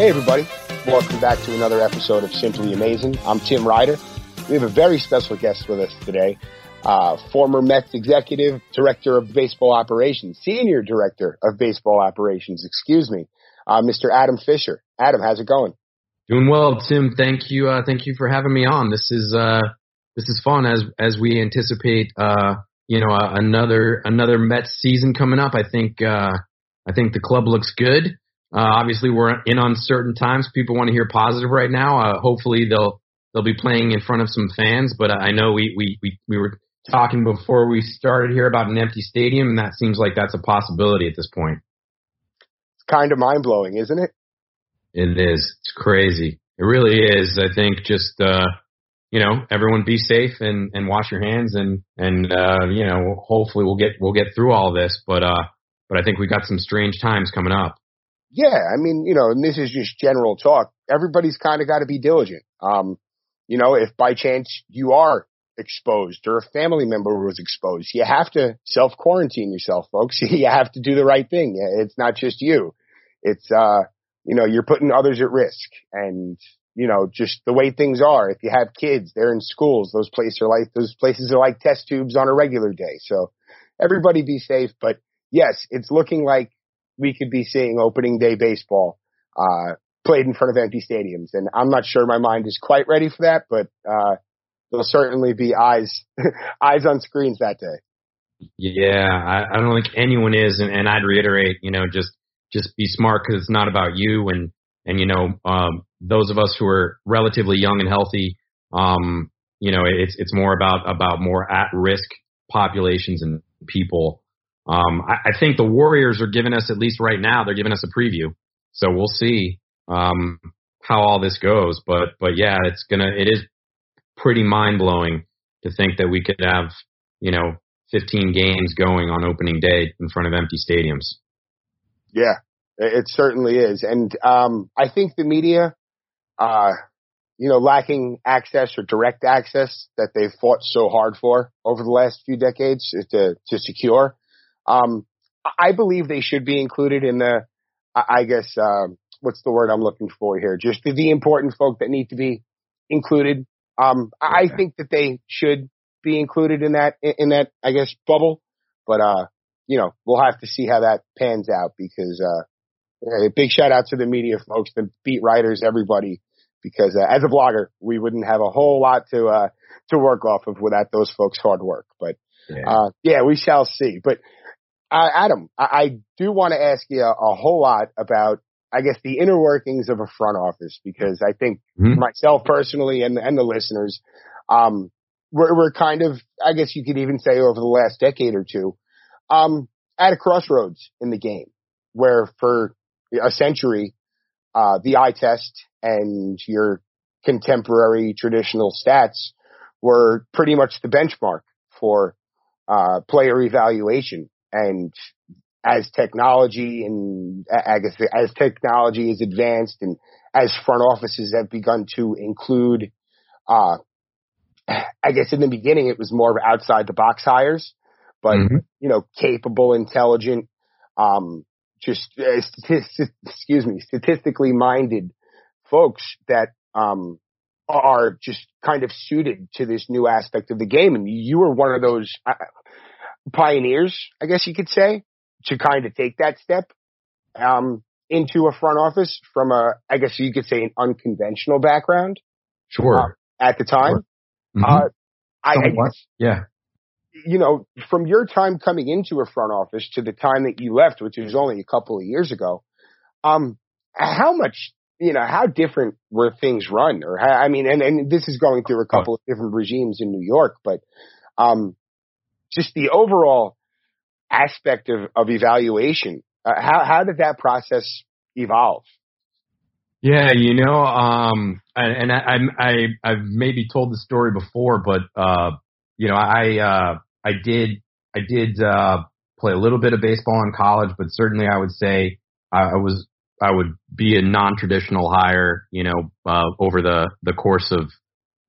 Hey, everybody. Welcome back to another episode of Simply Amazing. I'm Tim Ryder. We have a very special guest with us today. Uh, former Mets executive, director of baseball operations, senior director of baseball operations, excuse me, uh, Mr. Adam Fisher. Adam, how's it going? Doing well, Tim. Thank you. Uh, thank you for having me on. This is uh, this is fun as as we anticipate, uh, you know, another another Mets season coming up. I think uh, I think the club looks good. Uh, obviously, we're in uncertain times. People want to hear positive right now. Uh, hopefully, they'll they'll be playing in front of some fans. But I know we we we, we were talking before we started here about an empty stadium, and that seems like that's a possibility at this point. It's kind of mind blowing, isn't it? It is. It's crazy. It really is. I think just uh, you know, everyone be safe and and wash your hands and and uh, you know, hopefully we'll get we'll get through all this. But uh, but I think we got some strange times coming up. Yeah, I mean, you know, and this is just general talk. Everybody's kind of got to be diligent. Um, you know, if by chance you are exposed or a family member was exposed, you have to self quarantine yourself, folks. you have to do the right thing. It's not just you. It's, uh, you know, you're putting others at risk and, you know, just the way things are. If you have kids, they're in schools. Those places are like, those places are like test tubes on a regular day. So everybody be safe. But yes, it's looking like we could be seeing opening day baseball uh, played in front of empty stadiums. And I'm not sure my mind is quite ready for that, but uh, there'll certainly be eyes eyes on screens that day. Yeah, I, I don't think anyone is, and, and I'd reiterate, you know, just just be smart because it's not about you, and and you know, um, those of us who are relatively young and healthy, um, you know, it's it's more about about more at risk populations and people um, I, I think the Warriors are giving us, at least right now, they're giving us a preview. So we'll see um, how all this goes. But but yeah, it's gonna it is pretty mind blowing to think that we could have you know 15 games going on opening day in front of empty stadiums. Yeah, it certainly is, and um, I think the media, uh, you know, lacking access or direct access that they've fought so hard for over the last few decades to to secure um, I believe they should be included in the, I guess, uh, what's the word I'm looking for here? Just the, the important folk that need to be included. Um, I think that they should be included in that, in that, I guess, bubble. But, uh, you know, we'll have to see how that pans out because, uh, big shout out to the media folks, the beat writers, everybody, because uh, as a blogger, we wouldn't have a whole lot to, uh, to work off of without those folks' hard work. But, yeah, uh, yeah we shall see. But uh, Adam, I, I do want to ask you a, a, whole lot about, I guess, the inner workings of a front office because I think mm-hmm. myself personally and and the listeners, um, we're, we're kind of, I guess you could even say over the last decade or two, um, at a crossroads in the game where for a century, uh, the eye test and your contemporary traditional stats were pretty much the benchmark for uh, player evaluation. And as technology and I guess as technology is advanced and as front offices have begun to include, uh, I guess in the beginning it was more of outside the box hires, but mm-hmm. you know, capable, intelligent, um, just uh, statist- excuse me, statistically minded folks that um, are just kind of suited to this new aspect of the game. And you were one of those pioneers, I guess you could say, to kind of take that step um, into a front office from a, I guess you could say, an unconventional background. Sure. Uh, at the time, mm-hmm. uh, I, I guess, yeah. You know, from your time coming into a front office to the time that you left, which was only a couple of years ago, um, how much, you know, how different were things run? Or how, I mean, and, and this is going through a couple of different regimes in New York, but um, just the overall aspect of, of evaluation. Uh, how, how did that process evolve? Yeah, you know, um, and, and I, I, I, have maybe told the story before, but, uh, you know, I, uh, I did, I did, uh, play a little bit of baseball in college, but certainly I would say I, I was, I would be a non-traditional hire, you know, uh, over the, the course of,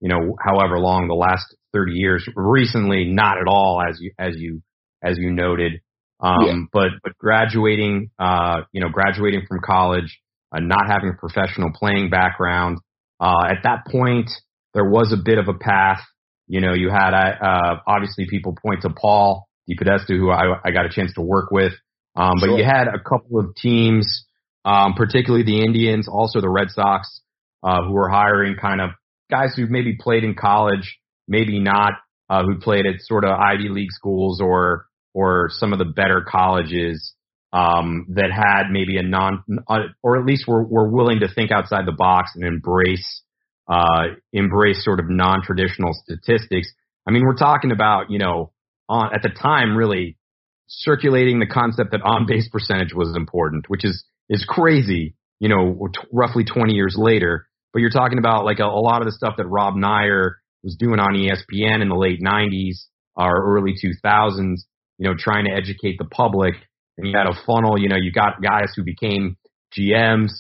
you know, however long the last 30 years. Recently, not at all, as you as you as you noted. Um, yeah. But but graduating, uh, you know, graduating from college, uh, not having a professional playing background. Uh, at that point, there was a bit of a path. You know, you had uh, obviously people point to Paul DePodesta, who I, I got a chance to work with, um, but sure. you had a couple of teams, um, particularly the Indians, also the Red Sox, uh, who were hiring kind of guys who maybe played in college, maybe not, uh, who played at sort of Ivy League schools or or some of the better colleges um, that had maybe a non, uh, or at least were, were willing to think outside the box and embrace, uh, embrace sort of non-traditional statistics. I mean, we're talking about, you know, on, at the time, really circulating the concept that on base percentage was important, which is, is crazy, you know, t- roughly 20 years later. But you're talking about like a, a lot of the stuff that Rob Neyer was doing on ESPN in the late 90s or early 2000s, you know, trying to educate the public and you had a funnel. You know, you got guys who became GMs.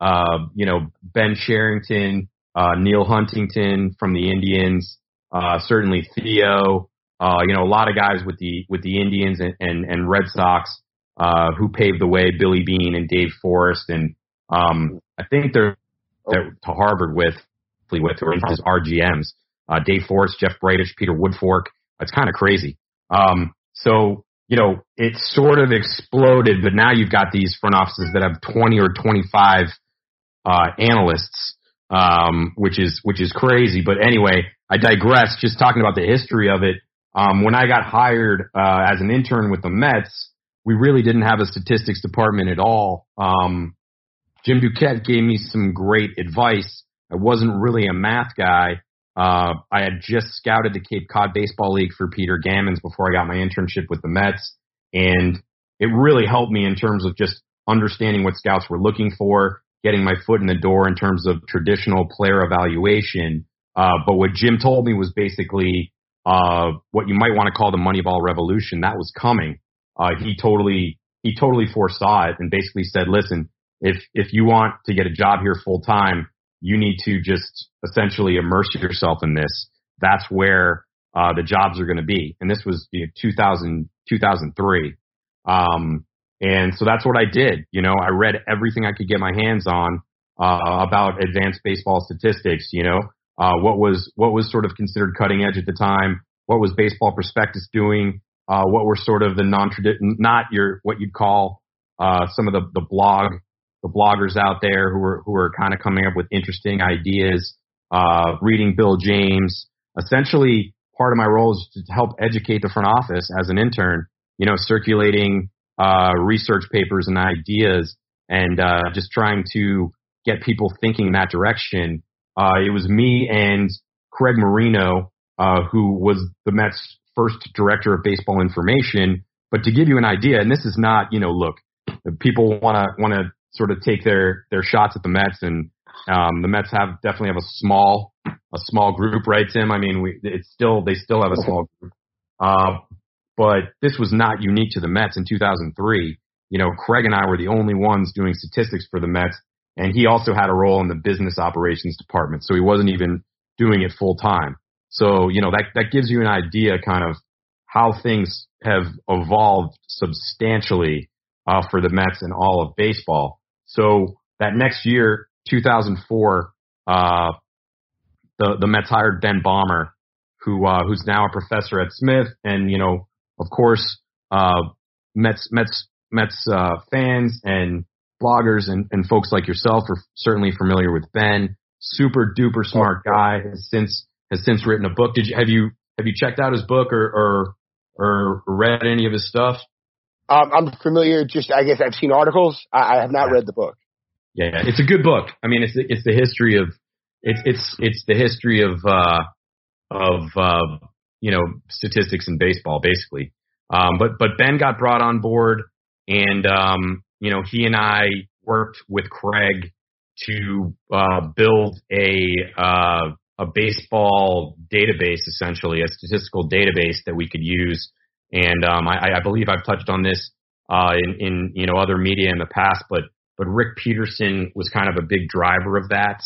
Uh, you know, Ben Cherington, uh, Neal Huntington from the Indians, uh, certainly Theo. Uh, you know, a lot of guys with the with the Indians and and, and Red Sox uh, who paved the way. Billy Beane and Dave Forst, and um, I think they're, to Harvard with with or as RGMs. Uh, Dave Forst, Jeff Bridich, Peter Woodfork. It's kind of crazy. Um, so you know, it sort of exploded, but now you've got these front offices that have 20 or 25 uh, analysts, um, which is which is crazy. But anyway, I digress. Just talking about the history of it. Um, when I got hired uh, as an intern with the Mets, we really didn't have a statistics department at all. Um, Jim Duquette gave me some great advice. I wasn't really a math guy, uh, I had just scouted the Cape Cod Baseball League for Peter Gammons before I got my internship with the Mets, and it really helped me in terms of just understanding what scouts were looking for, getting my foot in the door in terms of traditional player evaluation. Uh, but what Jim told me was basically uh, what you might want to call the Moneyball revolution. That was coming. Uh, he totally he totally foresaw it and basically said, "Listen, if if you want to get a job here full time, you need to just essentially immerse yourself in this. That's where uh, the jobs are going to be. And this was you know, 2000, 2003. Um, and so that's what I did. You know, I read everything I could get my hands on uh, about advanced baseball statistics. You know, uh, what was what was sort of considered cutting edge at the time. What was Baseball Prospectus doing? Uh, what were sort of the non-traditional, not your what you'd call uh, some of the the blog the bloggers out there who are who are kind of coming up with interesting ideas, uh, reading Bill James. Essentially, part of my role is to help educate the front office as an intern. You know, circulating uh, research papers and ideas, and uh, just trying to get people thinking in that direction. Uh, it was me and Craig Marino, uh, who was the Mets' first director of baseball information. But to give you an idea, and this is not, you know, look, people want to want to sort of take their their shots at the Mets, and um, the Mets have definitely have a small a small group, right, Tim? I mean, we it's still they still have a small group, uh, but this was not unique to the Mets in 2003. You know, Craig and I were the only ones doing statistics for the Mets, and he also had a role in the business operations department, so he wasn't even doing it full time. So you know that that gives you an idea, kind of how things have evolved substantially uh, for the Mets and all of baseball. So that next year, 2004, uh, the the Mets hired Ben Baumer, who uh, who's now a professor at Smith, and you know, of course, uh, Mets Mets Mets uh, fans and bloggers and, and folks like yourself are certainly familiar with Ben. Super duper smart guy. Has since has since written a book. Did you have you have you checked out his book or or, or read any of his stuff? Um, I'm familiar. Just I guess I've seen articles. I, I have not yeah. read the book. Yeah, it's a good book. I mean, it's the, it's the history of it's it's it's the history of uh, of uh, you know statistics in baseball, basically. Um, but but Ben got brought on board, and um, you know he and I worked with Craig to uh, build a uh, a baseball database, essentially a statistical database that we could use and um, I, I believe I've touched on this uh, in, in you know other media in the past, but but Rick Peterson was kind of a big driver of that.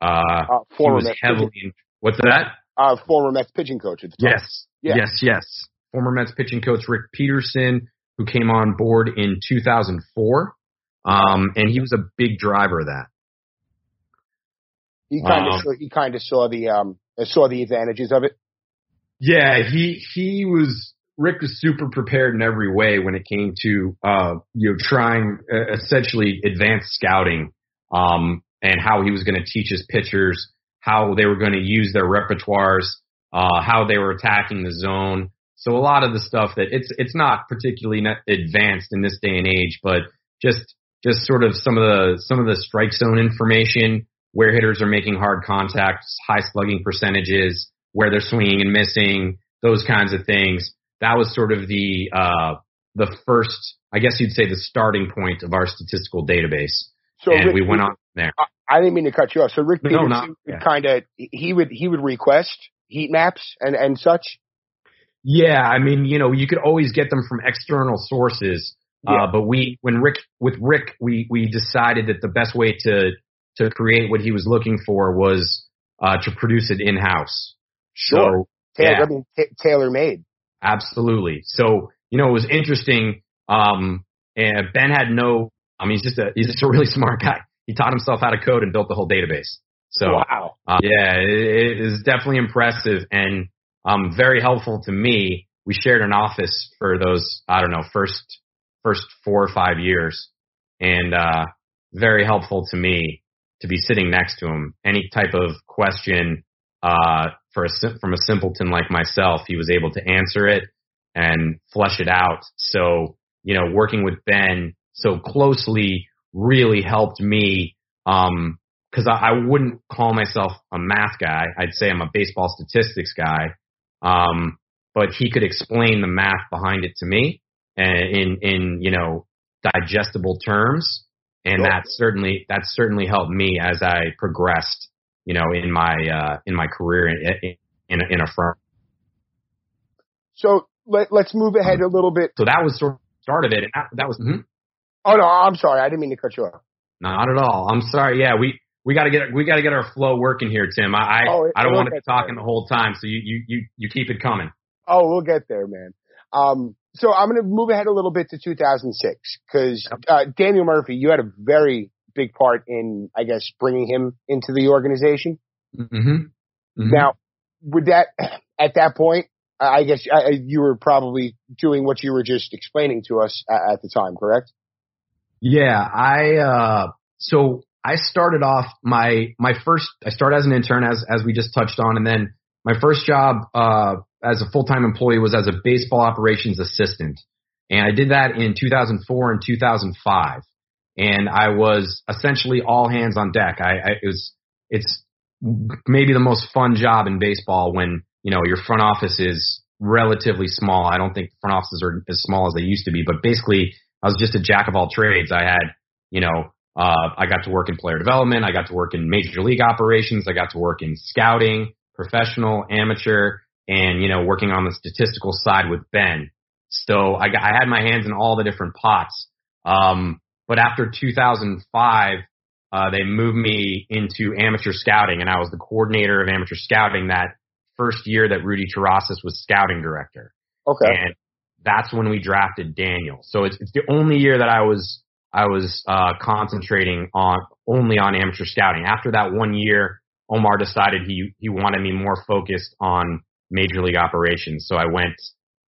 Uh, uh he was Mets heavily. In, what's that? Uh, former Mets pitching coach at the time. Yes, yeah. yes, yes. Former Mets pitching coach Rick Peterson, who came on board in 2004. Um, and he was a big driver of that. He kind of Um, saw, he kind of saw the um saw the advantages of it. Yeah, he he was Rick was super prepared in every way when it came to uh you know trying uh, essentially advanced scouting um and how he was going to teach his pitchers how they were going to use their repertoires uh how they were attacking the zone so a lot of the stuff that it's it's not particularly advanced in this day and age but just just sort of some of the some of the strike zone information where hitters are making hard contacts high slugging percentages where they're swinging and missing, those kinds of things. That was sort of the uh, the first, I guess you'd say, the starting point of our statistical database, So and Rick, we went on from there. I didn't mean to cut you off. So Rick No, Peterson not- yeah. kind of he would he would request heat maps and and such. Yeah, I mean, you know, you could always get them from external sources, Yeah. uh, but we, when Rick, with Rick, we we decided that the best way to to create what he was looking for was uh, to produce it in house. Sure. So, Tailor, yeah. I mean, ta tailor made. Absolutely. So, you know, it was interesting. Um, and Ben had no, I mean, he's just a, he's just a really smart guy. He taught himself how to code and built the whole database. So, wow. uh, yeah, it, it is definitely impressive and, um, very helpful to me. We shared an office for those, I don't know, first, first four or five years and, uh, very helpful to me to be sitting next to him. Any type of question, uh, for a, from a simpleton like myself, he was able to answer it and flesh it out. So, you know, working with Ben so closely really helped me, um, cause I, I wouldn't call myself a math guy. I'd say I'm a baseball statistics guy. Um, but he could explain the math behind it to me and in, in, you know, digestible terms. And Sure. that certainly, that certainly helped me as I progressed, you know, in my, uh, in my career in, in, a, in a firm. So let let's move ahead a little bit. So that was sort of the start of it. And that, that was, mhm. Oh no, I'm sorry. I didn't mean to cut you off. Not at all. I'm sorry. Yeah, we we got to get we got to get our flow working here, Tim. I I, Oh, I don't want to be get there. talking the whole time, so you you you you keep it coming. Oh, we'll get there, man. Um, so I'm going to move ahead a little bit to 2006 because uh, Daniel Murphy, you had a very big part in, I guess, bringing him into the organization. Mm-hmm. Now, would that at that point, I guess I, you were probably doing what you were just explaining to us at, at the time, correct? Yeah, I uh so I started off my my first I started as an intern as as we just touched on and then my first job uh as a full-time employee was as a baseball operations assistant. And I did that in 2004 and 2005. And I was essentially all hands on deck. I, I it was it's maybe the most fun job in baseball when, you know, your front office is relatively small. I don't think front offices are as small as they used to be, but basically I was just a jack of all trades. I had, you know, uh, I got to work in player development. I got to work in major league operations. I got to work in scouting, professional, amateur, and, you know, working on the statistical side with Ben. So I got, I had my hands in all the different pots. Um, but after 2005, uh, they moved me into amateur scouting and I was the coordinator of amateur scouting that first year that Rudy Terrasas was scouting director. Okay. And that's when we drafted Daniel. So it's, it's the only year that I was, I was, uh, concentrating on only on amateur scouting. After that one year, Omar decided he, he wanted me more focused on major league operations. So I went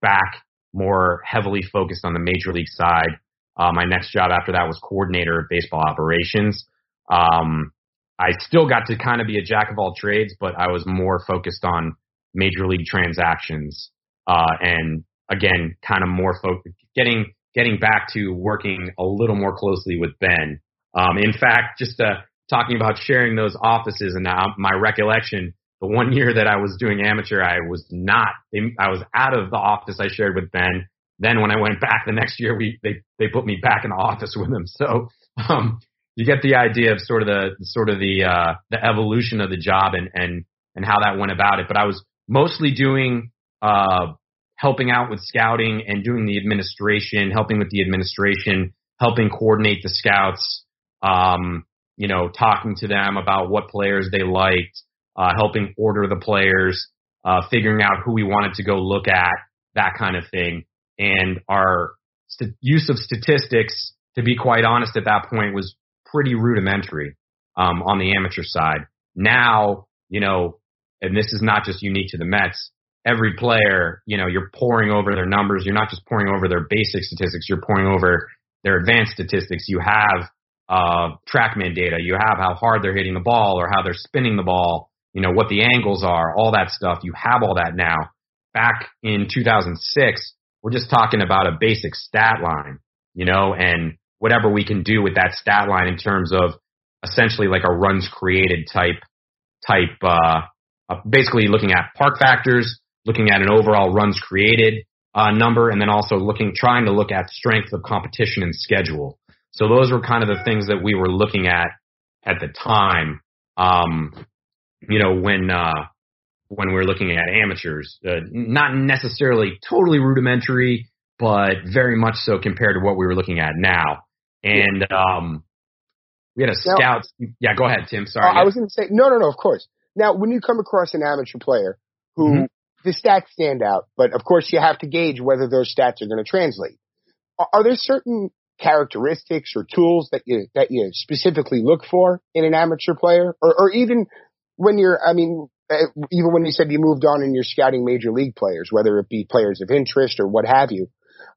back more heavily focused on the major league side. Uh, my next job after that was coordinator of baseball operations. Um, I still got to kind of be a jack of all trades, but I was more focused on major league transactions. Uh, and again, kind of more focused, getting, getting back to working a little more closely with Ben. Um, in fact, just, uh, talking about sharing those offices and now my recollection, the one year that I was doing amateur, I was not, I was out of the office I shared with Ben. Then when I went back the next year, we, they, they put me back in the office with him. So, um, you get the idea of sort of the, sort of the, uh, the evolution of the job and, and, and how that went about it. But I was mostly doing, uh, helping out with scouting and doing the administration, helping with the administration, helping coordinate the scouts, um, you know, talking to them about what players they liked, uh, helping order the players, uh, figuring out who we wanted to go look at, that kind of thing. And our st- use of statistics to be quite honest, at that point was pretty rudimentary um, on the amateur side. Now, you know, and this is not just unique to the Mets. Every player, you know, you're pouring over their numbers. You're not just pouring over their basic statistics. You're pouring over their advanced statistics. You have uh, TrackMan data. You have how hard they're hitting the ball or how they're spinning the ball. You know what the angles are, all that stuff. You have all that now. Back in 2006, we're just talking about a basic stat line, you know, and whatever we can do with that stat line in terms of essentially like a runs created type type uh, basically looking at park factors, looking at an overall runs created uh, number, and then also looking trying to look at strength of competition and schedule. So those were kind of the things that we were looking at at the time. Um, you know when uh, when we're looking at amateurs, uh, not necessarily totally rudimentary, but very much so compared to what we were looking at now. And um, we had a scout. Yeah, go ahead, Tim. Sorry. Uh, I was going to say no, no, no. Of course. Now, when you come across an amateur player who mm-hmm. the stats stand out, but of course you have to gauge whether those stats are going to translate. Are, are there certain characteristics or tools that you that you specifically look for in an amateur player, or, or even when you're, I mean, even when you said you moved on and you're scouting major league players, whether it be players of interest or what have you,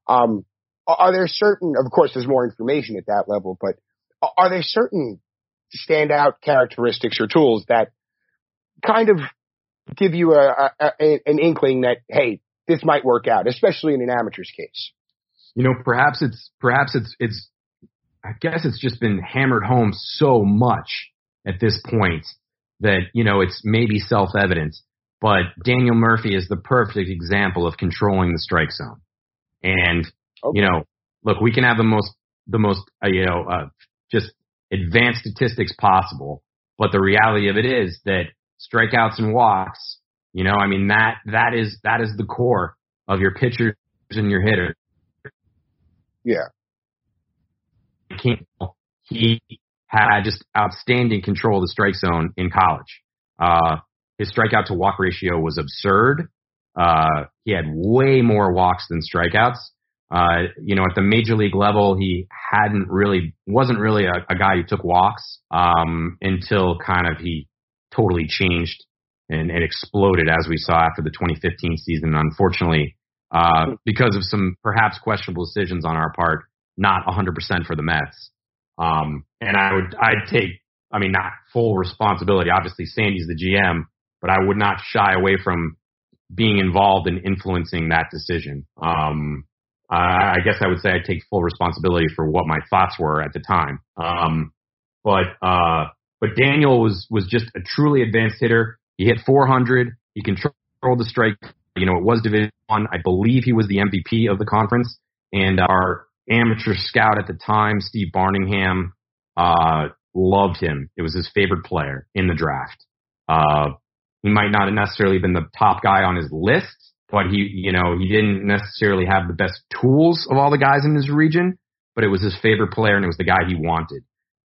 um, are there certain, of course, there's more information at that level, but are there certain standout characteristics or tools that kind of give you a, a, a, an inkling that hey, this might work out, especially in an amateur's case. You know, perhaps it's perhaps it's it's I guess it's just been hammered home so much at this point that you know it's maybe self-evident. But Daniel Murphy is the perfect example of controlling the strike zone. And okay. you know, look, we can have the most the most uh, you know uh, just advanced statistics possible, but the reality of it is that strikeouts and walks. You know, I mean that that is that is the core of your pitchers and your hitter. Yeah. He had just outstanding control of the strike zone in college. Uh, his strikeout to walk ratio was absurd. Uh, he had way more walks than strikeouts. Uh, you know, at the major league level, he hadn't really, wasn't really a, a guy who took walks, um, until kind of he totally changed and, and exploded as we saw after the 2015 season. Unfortunately, uh, because of some perhaps questionable decisions on our part, not 100% for the Mets. Um, and I would, I'd take, I mean, not full responsibility. Obviously, Sandy's the GM, but I would not shy away from being involved in influencing that decision. Um, I guess I would say I take full responsibility for what my thoughts were at the time. Um, but uh, but Daniel was was just a truly advanced hitter. He hit 400. He controlled the strike. You know, it was Division One. I. I believe he was the MVP of the conference. And our amateur scout at the time, Steve Barningham, uh, loved him. It was his favorite player in the draft. Uh, he might not have necessarily been the top guy on his list, but he, you know, he didn't necessarily have the best tools of all the guys in his region, but it was his favorite player and it was the guy he wanted.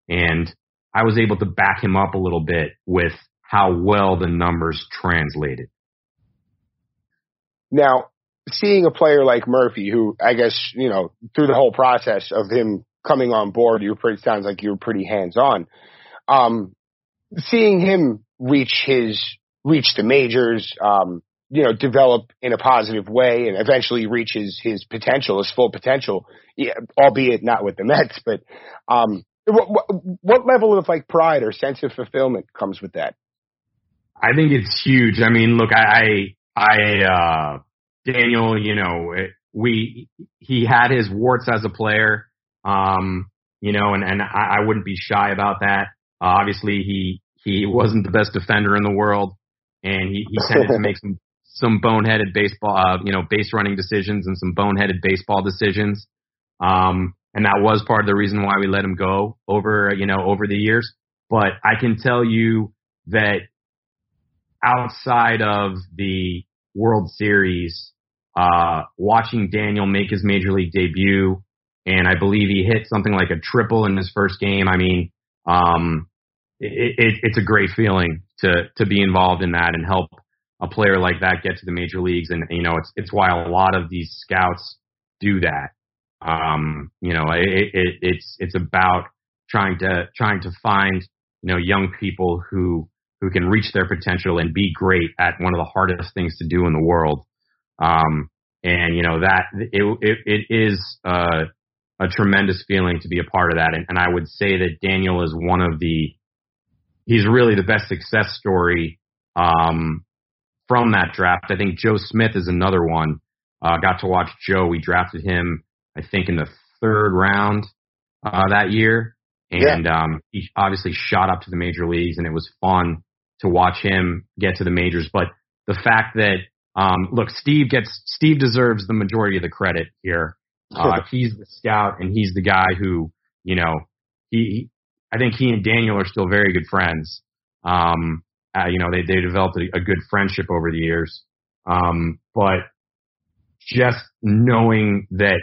And I was able to back him up a little bit with how well the numbers translated. Now, seeing a player like Murphy, who I guess, you know, through the whole process of him coming on board, you pretty, sounds like you were pretty hands on. Um, seeing him reach his, reach the majors, um, you know, develop in a positive way and eventually reach his, his potential, his full potential, yeah, albeit not with the Mets, but, um, what, what, what level of like pride or sense of fulfillment comes with that? I think it's huge. I mean, look, I, I, uh, Daniel, you know, we, he had his warts as a player, um, you know, and, and I, I wouldn't be shy about that. Uh, obviously he, he wasn't the best defender in the world and he, he tended to make some, some boneheaded baseball, uh, you know, base running decisions and some boneheaded baseball decisions. Um, and that was part of the reason why we let him go over you know over the years. But I can tell you that outside of the World Series, uh, watching Daniel make his major league debut, and I believe he hit something like a triple in his first game. I mean, um, it, it, it's a great feeling to to be involved in that and help a player like that get to the major leagues. And you know, it's it's why a lot of these scouts do that Um, you know, it, it, it's it's about trying to trying to find you know young people who who can reach their potential and be great at one of the hardest things to do in the world. Um, and you know that it it, it is uh, a tremendous feeling to be a part of that. And, and I would say that Daniel is one of the he's really the best success story um, from that draft. I think Joe Smith is another one. Uh, got to watch Joe. We drafted him, I think, in the third round uh, that year, and yeah. um, he obviously shot up to the major leagues, and it was fun to watch him get to the majors. But the fact that um, look, Steve gets Steve deserves the majority of the credit here. Uh, he's the scout, and he's the guy who you know he. I think he and Daniel are still very good friends. Um, uh, you know, they they developed a, a good friendship over the years. Um, but just knowing that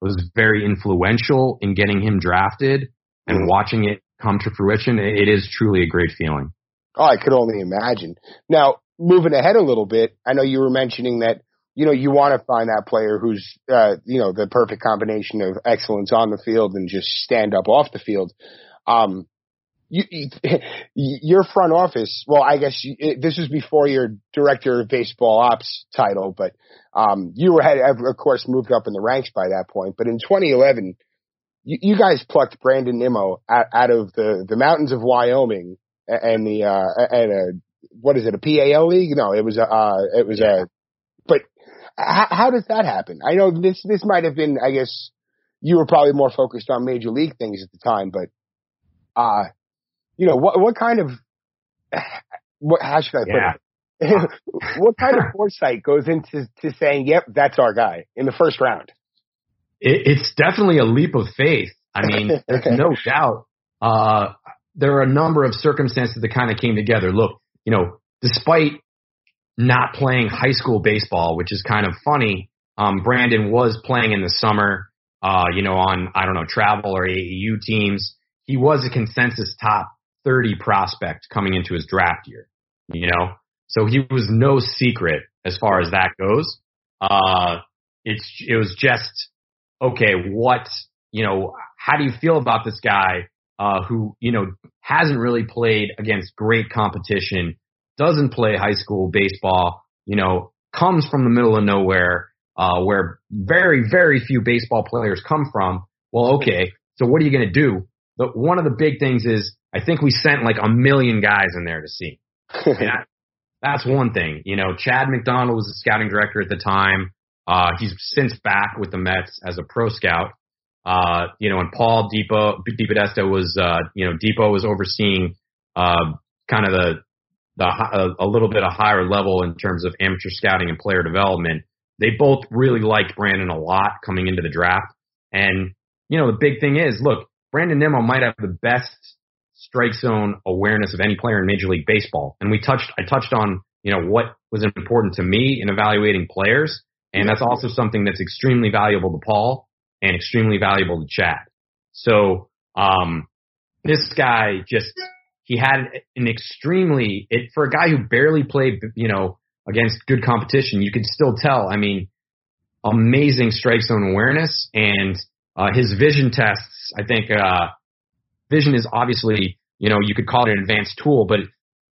was very influential in getting him drafted and mm-hmm. watching it come to fruition, it, it is truly a great feeling. Oh, I could only imagine. Now, moving ahead a little bit, I know you were mentioning that you know you want to find that player who's uh, you know the perfect combination of excellence on the field and just stand up off the field. Um, you, you, your front office, well, I guess you, it, this was before your director of baseball ops title, but um, you were had of course moved up in the ranks by that point. But in 2011, you, you guys plucked Brandon Nimmo out, out of the the mountains of Wyoming and the uh, and a what is it a PAL league? No, it was a uh, it was a. But how, how does that happen? I know this this might have been I guess you were probably more focused on major league things at the time, but uh you know what what kind of what how should I put yeah. it? what kind of foresight goes into to saying, "Yep, that's our guy" in the first round? It, it's definitely a leap of faith. I mean, there's no doubt. Uh, there are a number of circumstances that kind of came together. Look, you know, despite not playing high school baseball, which is kind of funny, um, Brandon was playing in the summer, uh, you know, on, I don't know, travel or AAU teams. He was a consensus top 30 prospect coming into his draft year, you know? So he was no secret as far as that goes. Uh, it's, it was just, okay, what, you know, how do you feel about this guy? uh, who, you know, hasn't really played against great competition, doesn't play high school baseball, you know, comes from the middle of nowhere, uh, where very, very few baseball players come from. Well, okay, so what are you going to do? The, one of the big things is I think we sent like a million guys in there to see. that, that's one thing. You know, Chad McDonald was the scouting director at the time. Uh, he's since back with the Mets as a pro scout. Uh, you know, and Paul Depot, DePodesta was, uh, you know, Depot was overseeing, uh, kind of the, the, a, a little bit of higher level in terms of amateur scouting and player development. They both really liked Brandon a lot coming into the draft. And, you know, the big thing is, look, Brandon Nimmo might have the best strike zone awareness of any player in Major League Baseball. And we touched, I touched on, you know, what was important to me in evaluating players. And that's also something that's extremely valuable to Paul and extremely valuable to Chad. So, um, this guy just, he had an extremely, it, for a guy who barely played, you know, against good competition, you could still tell, I mean, amazing strike zone awareness and, uh, his vision tests, I think, uh, vision is obviously, you know, you could call it an advanced tool, but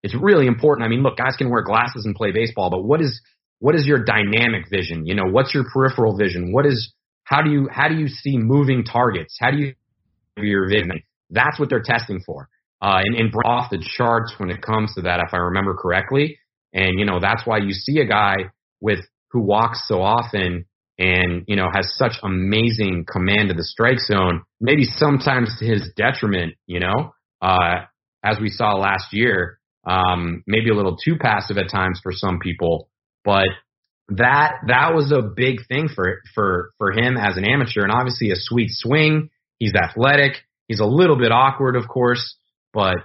it's really important. I mean, look, guys can wear glasses and play baseball, but what is, what is your dynamic vision? You know, what's your peripheral vision? What is how do you how do you see moving targets? How do you your vision? That's what they're testing for. Uh, and, and off the charts when it comes to that, if I remember correctly. And you know that's why you see a guy with who walks so often and you know has such amazing command of the strike zone. Maybe sometimes to his detriment, you know, uh, as we saw last year. Um, maybe a little too passive at times for some people, but that that was a big thing for for for him as an amateur, and obviously a sweet swing. He's athletic. He's a little bit awkward, of course, but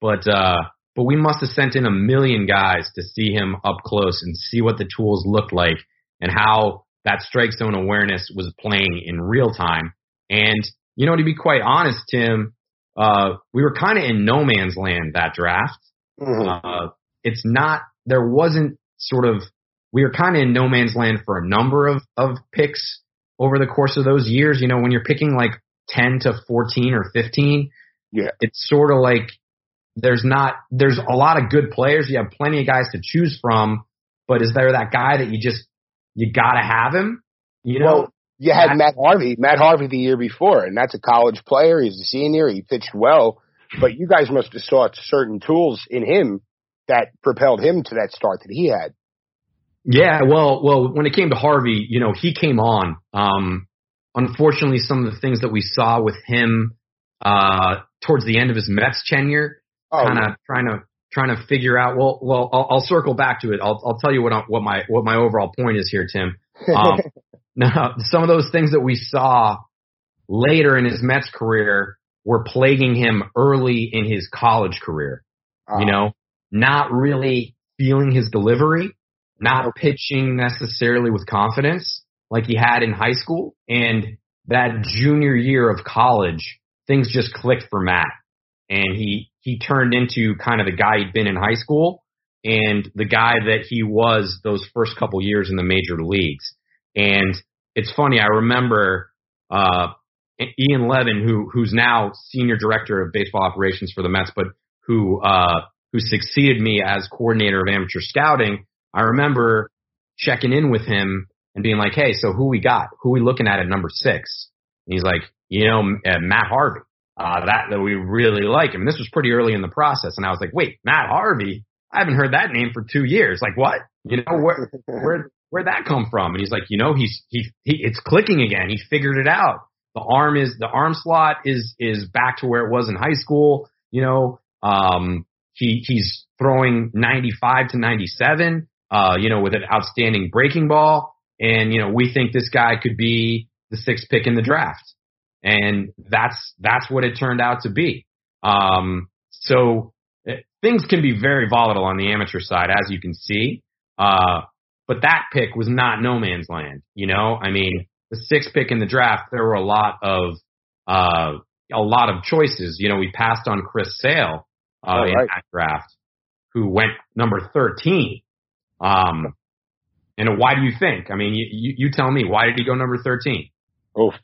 but uh, but we must have sent in a million guys to see him up close and see what the tools looked like and how that strike zone awareness was playing in real time. And you know, to be quite honest, Tim, uh, we were kind of in no man's land that draft. Mm-hmm. Uh, it's not there wasn't sort of we were kind of in no man's land for a number of, of picks. over the course of those years. You know, when you're picking like 10 to 14 or 15, yeah, it's sort of like there's not there's a lot of good players. You have plenty of guys to choose from, but is there that guy that you just you gotta have him? You know, well, you had Matt Harvey, Matt Harvey the year before, and that's a college player. He's a senior. He pitched well, but you guys must have saw certain tools in him that propelled him to that start that he had. Yeah, well, well, when it came to Harvey, you know, he came on. Um, unfortunately, some of the things that we saw with him uh, towards the end of his Mets tenure, oh, kind of yeah. trying to trying to figure out. Well, well, I'll, I'll circle back to it. I'll, I'll tell you what what my what my overall point is here, Tim. Um, now, some of those things that we saw later in his Mets career were plaguing him early in his college career. Uh-huh. You know, not really feeling his delivery not pitching necessarily with confidence like he had in high school. And that junior year of college, things just clicked for Matt. And he, he turned into kind of the guy he'd been in high school and the guy that he was those first couple years in the major leagues. And it's funny, I remember, uh, Ian Levin, who, who's now senior director of baseball operations for the Mets, but who, uh, who succeeded me as coordinator of amateur scouting, I remember checking in with him and being like, "Hey, so who we got? Who we looking at at number six? And he's like, "You know, uh, Matt Harvey. Uh, that that we really like him." And this was pretty early in the process, and I was like, "Wait, Matt Harvey? I haven't heard that name for two years. Like, what? You know, where where where'd that come from?" And he's like, "You know, he's he, he it's clicking again. He figured it out. The arm is the arm slot is is back to where it was in high school. You know, um, he he's throwing 95 to 97." Uh, you know, with an outstanding breaking ball. And, you know, we think this guy could be the sixth pick in the draft. And that's, that's what it turned out to be. Um, so eh, things can be very volatile on the amateur side, as you can see. Uh, but that pick was not no man's land. You know, I mean, the sixth pick in the draft, there were a lot of, uh, a lot of choices. You know, we passed on Chris Sale, uh, oh, right. in that draft, who went number 13. Um, and why do you think? I mean, you, you, you tell me. Why did he go number 13? Oof.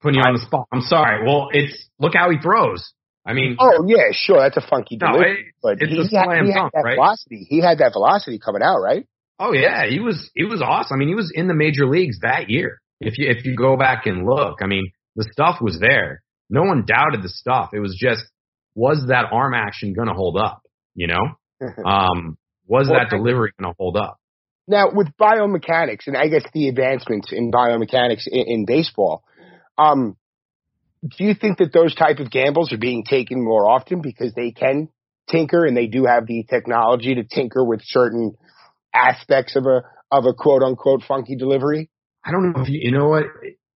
Putting you on the spot. I'm sorry. Well, it's look how he throws. I mean, oh yeah, sure, that's a funky no, it, but he, he, had, he had that right? velocity. He had that velocity coming out, right? Oh yeah, he was he was awesome. I mean, he was in the major leagues that year. If you if you go back and look, I mean, the stuff was there. No one doubted the stuff. It was just was that arm action going to hold up? You know, um, was well, that delivery going to hold up? Now, with biomechanics, and I guess the advancements in biomechanics in, in baseball, um, do you think that those type of gambles are being taken more often because they can tinker and they do have the technology to tinker with certain aspects of a of a quote unquote funky delivery? I don't know if you, you know what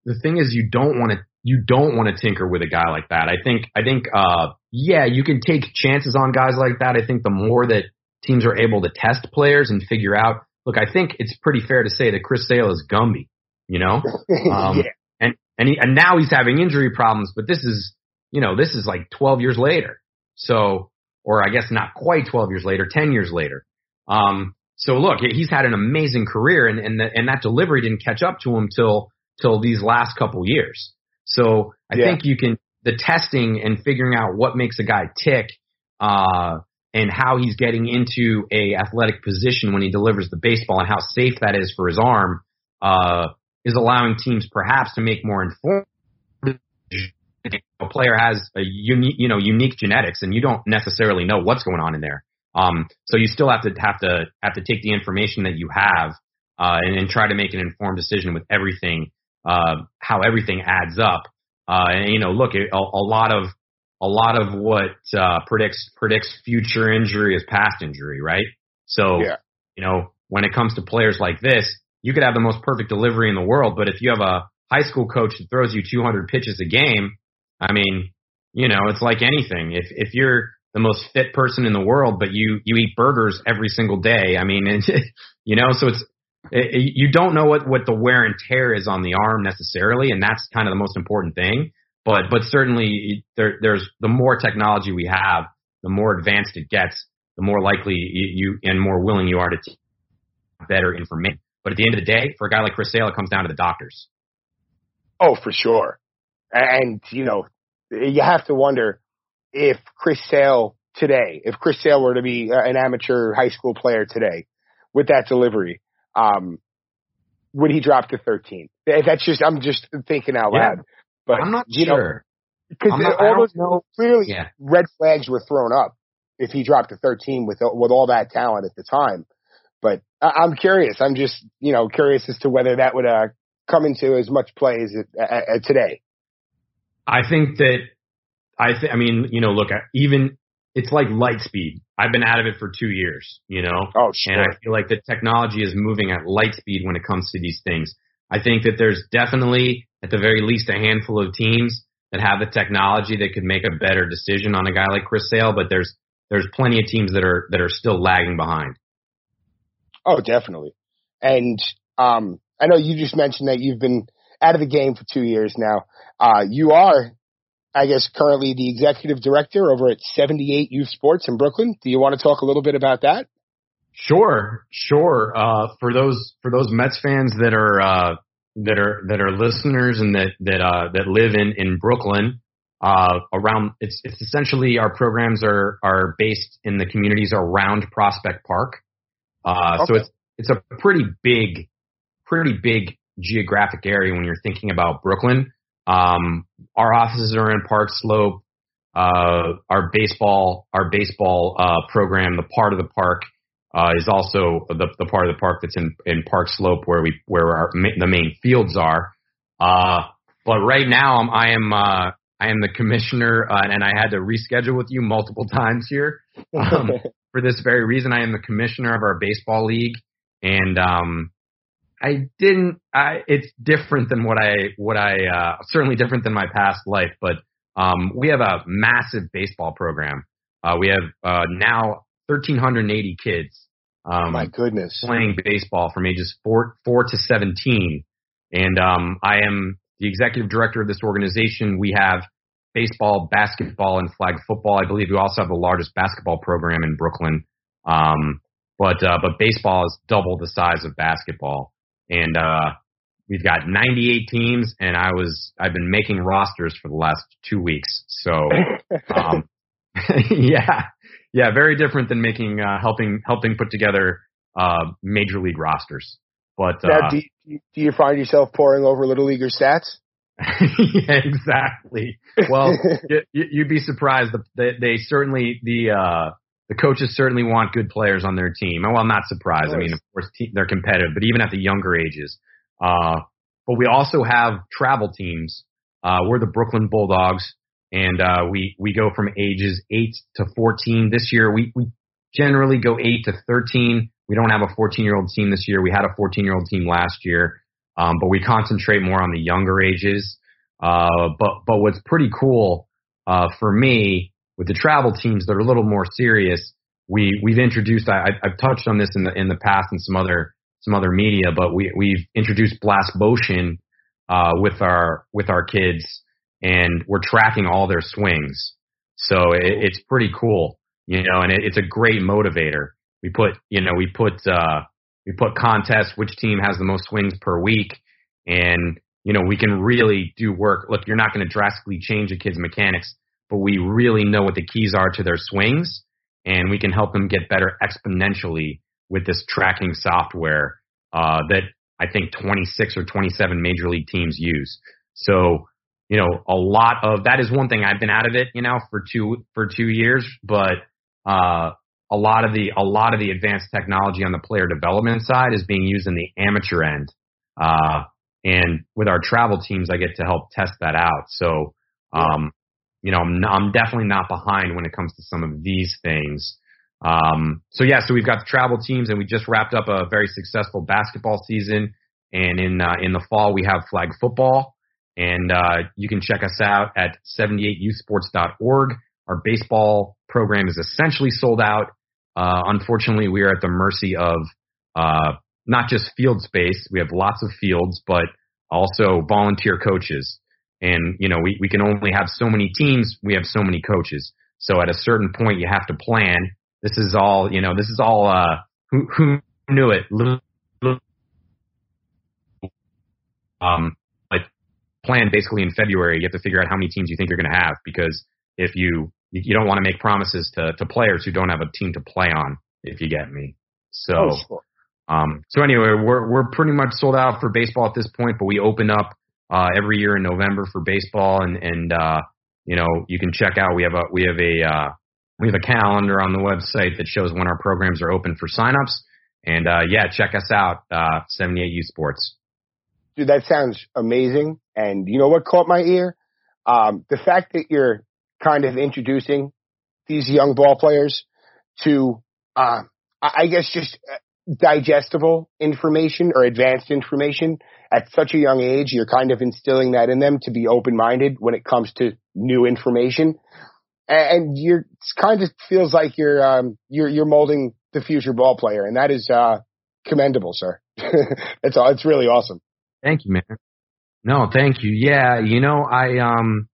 the thing is you don't want to you don't want to tinker with a guy like that. I think I think uh yeah, you can take chances on guys like that. I think the more that teams are able to test players and figure out. Look, I think it's pretty fair to say that Chris Sale is Gumby, you know, um, yeah. and and he, and now he's having injury problems. But this is, you know, this is like 12 years later. So, or I guess not quite 12 years later, 10 years later. Um, so look, he's had an amazing career, and and the, and that delivery didn't catch up to him till till these last couple years. So I yeah. think you can the testing and figuring out what makes a guy tick. Uh, and how he's getting into a athletic position when he delivers the baseball and how safe that is for his arm uh, is allowing teams perhaps to make more informed. A player has a unique, you know, unique genetics, and you don't necessarily know what's going on in there. Um, so you still have to have to have to take the information that you have uh, and, and try to make an informed decision with everything, uh, how everything adds up. Uh, and you know, look, a, a lot of a lot of what uh, predicts predicts future injury is past injury, right? So, yeah. you know, when it comes to players like this, you could have the most perfect delivery in the world, but if you have a high school coach that throws you 200 pitches a game, I mean, you know, it's like anything. If if you're the most fit person in the world, but you you eat burgers every single day, I mean, you know, so it's it, you don't know what what the wear and tear is on the arm necessarily, and that's kind of the most important thing. But but certainly there, there's the more technology we have, the more advanced it gets, the more likely you, you and more willing you are to better information. But at the end of the day, for a guy like Chris Sale, it comes down to the doctors. Oh, for sure. And, you know, you have to wonder if Chris Sale today, if Chris Sale were to be an amateur high school player today with that delivery, um, would he drop to 13? That's just, I'm just thinking out loud. But I'm not you sure. Because all those know. clearly Yeah. red flags were thrown up if he dropped to 13 with with all that talent at the time. But I, I'm curious. I'm just you know curious as to whether that would uh, come into as much play as it, uh, uh, today. I think that I think I mean, you know, look, even it's like light speed. I've been out of it for 2 years, you know. Oh sure. And I feel like the technology is moving at light speed when it comes to these things. I think that there's definitely, at the very least, a handful of teams that have the technology that could make a better decision on a guy like Chris Sale, but there's there's plenty of teams that are that are still lagging behind. Oh, definitely. And um, I know you just mentioned that you've been out of the game for two years now. Uh, you are, I guess, currently the executive director over at 78 Youth Sports in Brooklyn. Do you want to talk a little bit about that? Sure, sure. Uh, for those for those Mets fans that are uh, that are that are listeners and that that uh, that live in in Brooklyn, uh, around it's it's essentially our programs are are based in the communities around Prospect Park. Uh, So it's it's a pretty big, pretty big geographic area when you're thinking about Brooklyn. Um, our offices are in Park Slope. Uh, our baseball our baseball uh, program, the part of the park uh, is also the, the part of the park that's in, in Park Slope where we where our the main fields are. Uh, but right now I'm, I am uh, I am the commissioner, uh, and I had to reschedule with you multiple times here Um, for this very reason. I am the commissioner of our baseball league, and um, I didn't. I it's different than what I what I uh, certainly different than my past life, but um, we have a massive baseball program. Uh, we have uh, now 1,380 kids um, My goodness. playing baseball from ages four four to 17, and um, I am the executive director of this organization. We have baseball, basketball, and flag football. I believe we also have the largest basketball program in Brooklyn. Um, but uh, but baseball is double the size of basketball, and uh, we've got 98 teams. And I was I've been making rosters for the last two weeks. So um, yeah, yeah, very different than making uh, helping helping put together uh, major league rosters. But now, uh, do, you, do you find yourself poring over little leaguer stats? yeah, exactly. Well, you, you'd be surprised. They, they certainly the uh, the coaches certainly want good players on their team. Well, not surprised. I mean, of course, te- they're competitive, but even at the younger ages. Uh, but we also have travel teams. Uh, we're the Brooklyn Bulldogs, and uh, we we go from ages eight to fourteen. This year, we we generally go eight to thirteen. We don't have a 14 year old team this year. We had a 14 year old team last year, um, but we concentrate more on the younger ages. Uh, but but what's pretty cool uh, for me with the travel teams that are a little more serious, we we've introduced. I- I've touched on this in the in the past in some other some other media, but we we've introduced blast motion uh, with our with our kids, and we're tracking all their swings. So it, it's pretty cool, you know, and it, it's a great motivator. We put you know we put uh, we put contests which team has the most swings per week, and you know we can really do work. Look, you're not going to drastically change a kid's mechanics, but we really know what the keys are to their swings, and we can help them get better exponentially with this tracking software uh, that I think 26 or 27 major league teams use. So, you know, a lot of that is one thing I've been out of it, you know, for two for two years, but uh, a lot of the a lot of the advanced technology on the player development side is being used in the amateur end. Uh, and with our travel teams, I get to help test that out. So, um, you know, I'm, I'm definitely not behind when it comes to some of these things. Um, so yeah, so we've got the travel teams, and we just wrapped up a very successful basketball season. And in uh, in the fall, we have flag football, and uh, you can check us out at 78youthsports.org. Our baseball program is essentially sold out. Uh, unfortunately, we are at the mercy of uh, not just field space. We have lots of fields, but also volunteer coaches. And you know, we we can only have so many teams. We have so many coaches. So at a certain point, you have to plan. This is all you know. This is all. Uh, who who knew it? Um, plan basically in February. You have to figure out how many teams you think you're going to have because if you you don't want to make promises to to players who don't have a team to play on. If you get me. So. Oh, sure. Um, so anyway, we're we're pretty much sold out for baseball at this point, but we open up uh, every year in November for baseball, and and uh, you know you can check out we have a we have a uh, we have a calendar on the website that shows when our programs are open for signups, and uh, yeah, check us out, uh, 78 Youth Sports. Dude, that sounds amazing. And you know what caught my ear? Um, the fact that you're kind of introducing these young ball players to, uh, I guess just uh, digestible information or advanced information at such a young age. You're kind of instilling that in them to be open minded when it comes to new information. And you're it kind of feels like you're, um, you're, you're molding the future ball player. And that is, uh, commendable, sir. it's, it's really awesome. Thank you, man. No, thank you. Yeah, you know, I um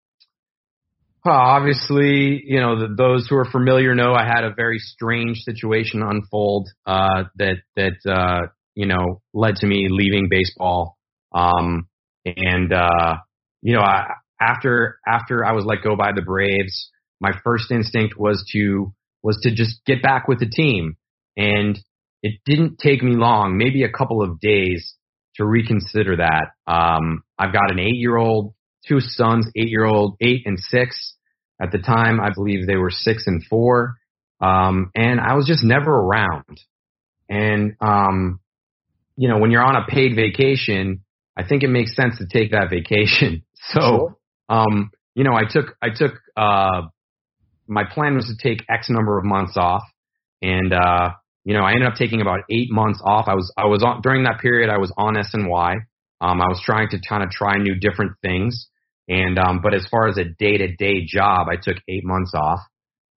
well, obviously, you know, the, those who are familiar know I had a very strange situation unfold uh that that uh you know, led to me leaving baseball. Um and uh you know, I, after after I was let go by the Braves, my first instinct was to was to just get back with the team. And it didn't take me long, maybe a couple of days to reconsider that. Um, I've got an eight year old, two sons, eight year old, eight and six. At the time, I believe they were six and four. Um, and I was just never around. And, um, you know, when you're on a paid vacation, I think it makes sense to take that vacation. So, um, you know, I took, I took, uh, my plan was to take X number of months off and, uh, you know, I ended up taking about eight months off. I was, I was on, during that period, I was on SNY. Um, I was trying to kind of try new different things. And, um, but as far as a day to day job, I took eight months off.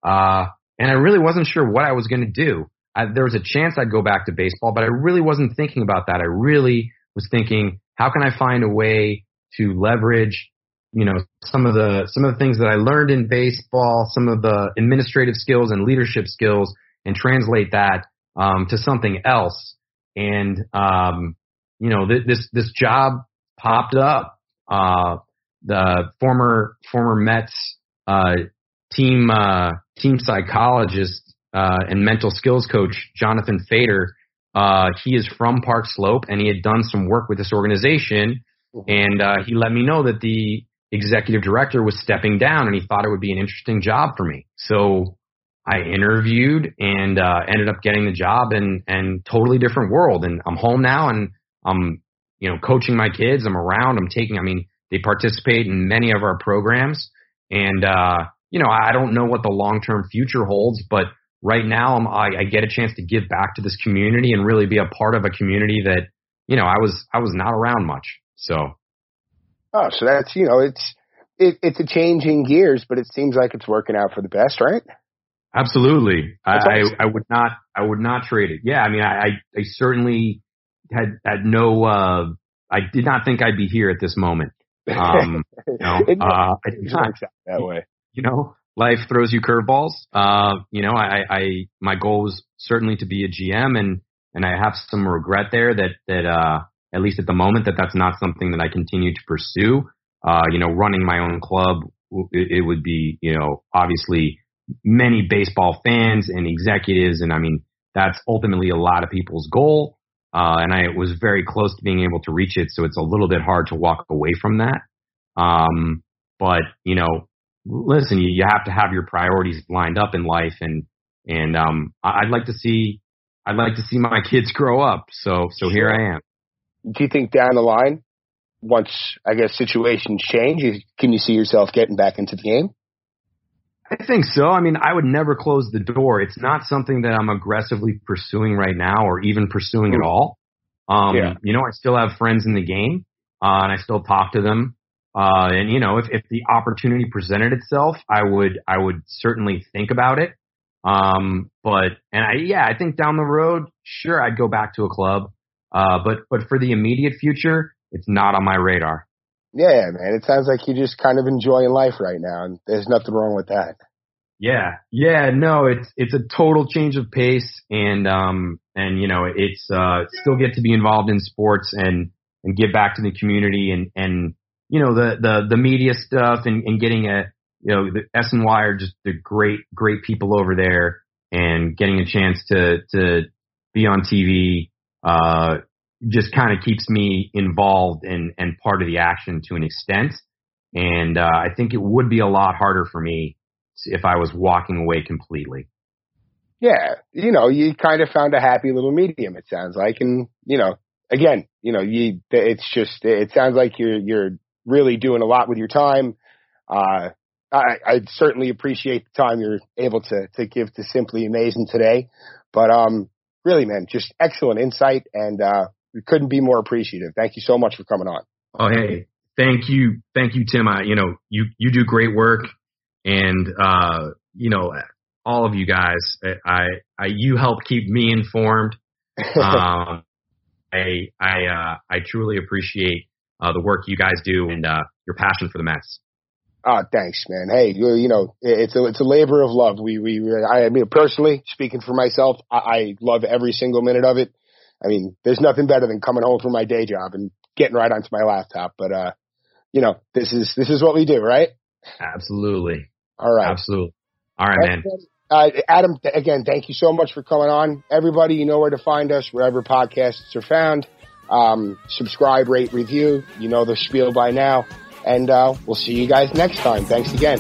Uh, and I really wasn't sure what I was going to do. I, there was a chance I'd go back to baseball, but I really wasn't thinking about that. I really was thinking, how can I find a way to leverage, you know, some of the, some of the things that I learned in baseball, some of the administrative skills and leadership skills and translate that um, to something else. And, um, you know, th- this, this job popped up. Uh, the former, former Mets, uh, team, uh, team psychologist, uh, and mental skills coach, Jonathan Fader, uh, he is from Park Slope and he had done some work with this organization. And, uh, he let me know that the executive director was stepping down and he thought it would be an interesting job for me. So, I interviewed and uh, ended up getting the job and and totally different world. And I'm home now and I'm you know coaching my kids. I'm around. I'm taking. I mean, they participate in many of our programs. And uh, you know, I don't know what the long term future holds, but right now I'm, I, I get a chance to give back to this community and really be a part of a community that you know I was I was not around much. So. Oh, so that's you know it's it, it's a change in gears, but it seems like it's working out for the best, right? Absolutely. I, awesome. I, I, would not, I would not trade it. Yeah. I mean, I, I certainly had, had no, uh, I did not think I'd be here at this moment. Um, you know, uh, I did not, that way. You know, life throws you curveballs. Uh, you know, I, I, my goal was certainly to be a GM and, and I have some regret there that, that, uh, at least at the moment that that's not something that I continue to pursue. Uh, you know, running my own club, it, it would be, you know, obviously, many baseball fans and executives. And I mean, that's ultimately a lot of people's goal. Uh, and I was very close to being able to reach it. So it's a little bit hard to walk away from that. Um, but you know, listen, you, you have to have your priorities lined up in life. And, and, um, I'd like to see, I'd like to see my kids grow up. So, so here I am. Do you think down the line, once I guess situations change, can you see yourself getting back into the game? I think so. I mean, I would never close the door. It's not something that I'm aggressively pursuing right now or even pursuing at all. Um, yeah. you know, I still have friends in the game, uh, and I still talk to them. Uh, and you know, if, if the opportunity presented itself, I would, I would certainly think about it. Um, but, and I, yeah, I think down the road, sure, I'd go back to a club. Uh, but, but for the immediate future, it's not on my radar. Yeah, man. It sounds like you're just kind of enjoying life right now, and there's nothing wrong with that. Yeah, yeah. No, it's it's a total change of pace, and um, and you know, it's uh, still get to be involved in sports and and give back to the community, and and you know, the, the, the media stuff and, and getting a, you know, the SNY are just the great, great people over there and getting a chance to, to be on TV, uh, just kind of keeps me involved and, and part of the action to an extent. And, uh, I think it would be a lot harder for me if I was walking away completely. Yeah. You know, you kind of found a happy little medium, it sounds like. And, you know, again, you know, you, it's just, it sounds like you're, you're really doing a lot with your time. Uh, I, I certainly appreciate the time you're able to, to give to Simply Amazing today. But, um, really, man, just excellent insight and, uh, we couldn't be more appreciative. Thank you so much for coming on. Oh, hey, thank you. Thank you, Tim. I, you know, you, you do great work and, uh, you know, all of you guys, I, I, you help keep me informed. um, I, I, uh, I truly appreciate, uh, the work you guys do and, uh, your passion for the Mets. Oh, thanks, man. Hey, you, you know, it's a, it's a labor of love. We, we, I mean, personally speaking for myself, I, I love every single minute of it. I mean, there's nothing better than coming home from my day job and getting right onto my laptop. But, uh, you know, this is, this is what we do, right? Absolutely. All right. Absolutely. All right, man. Uh, Adam, again, thank you so much for coming on. Everybody, you know where to find us wherever podcasts are found. Um, subscribe, rate, review. You know the spiel by now. And uh, we'll see you guys next time. Thanks again.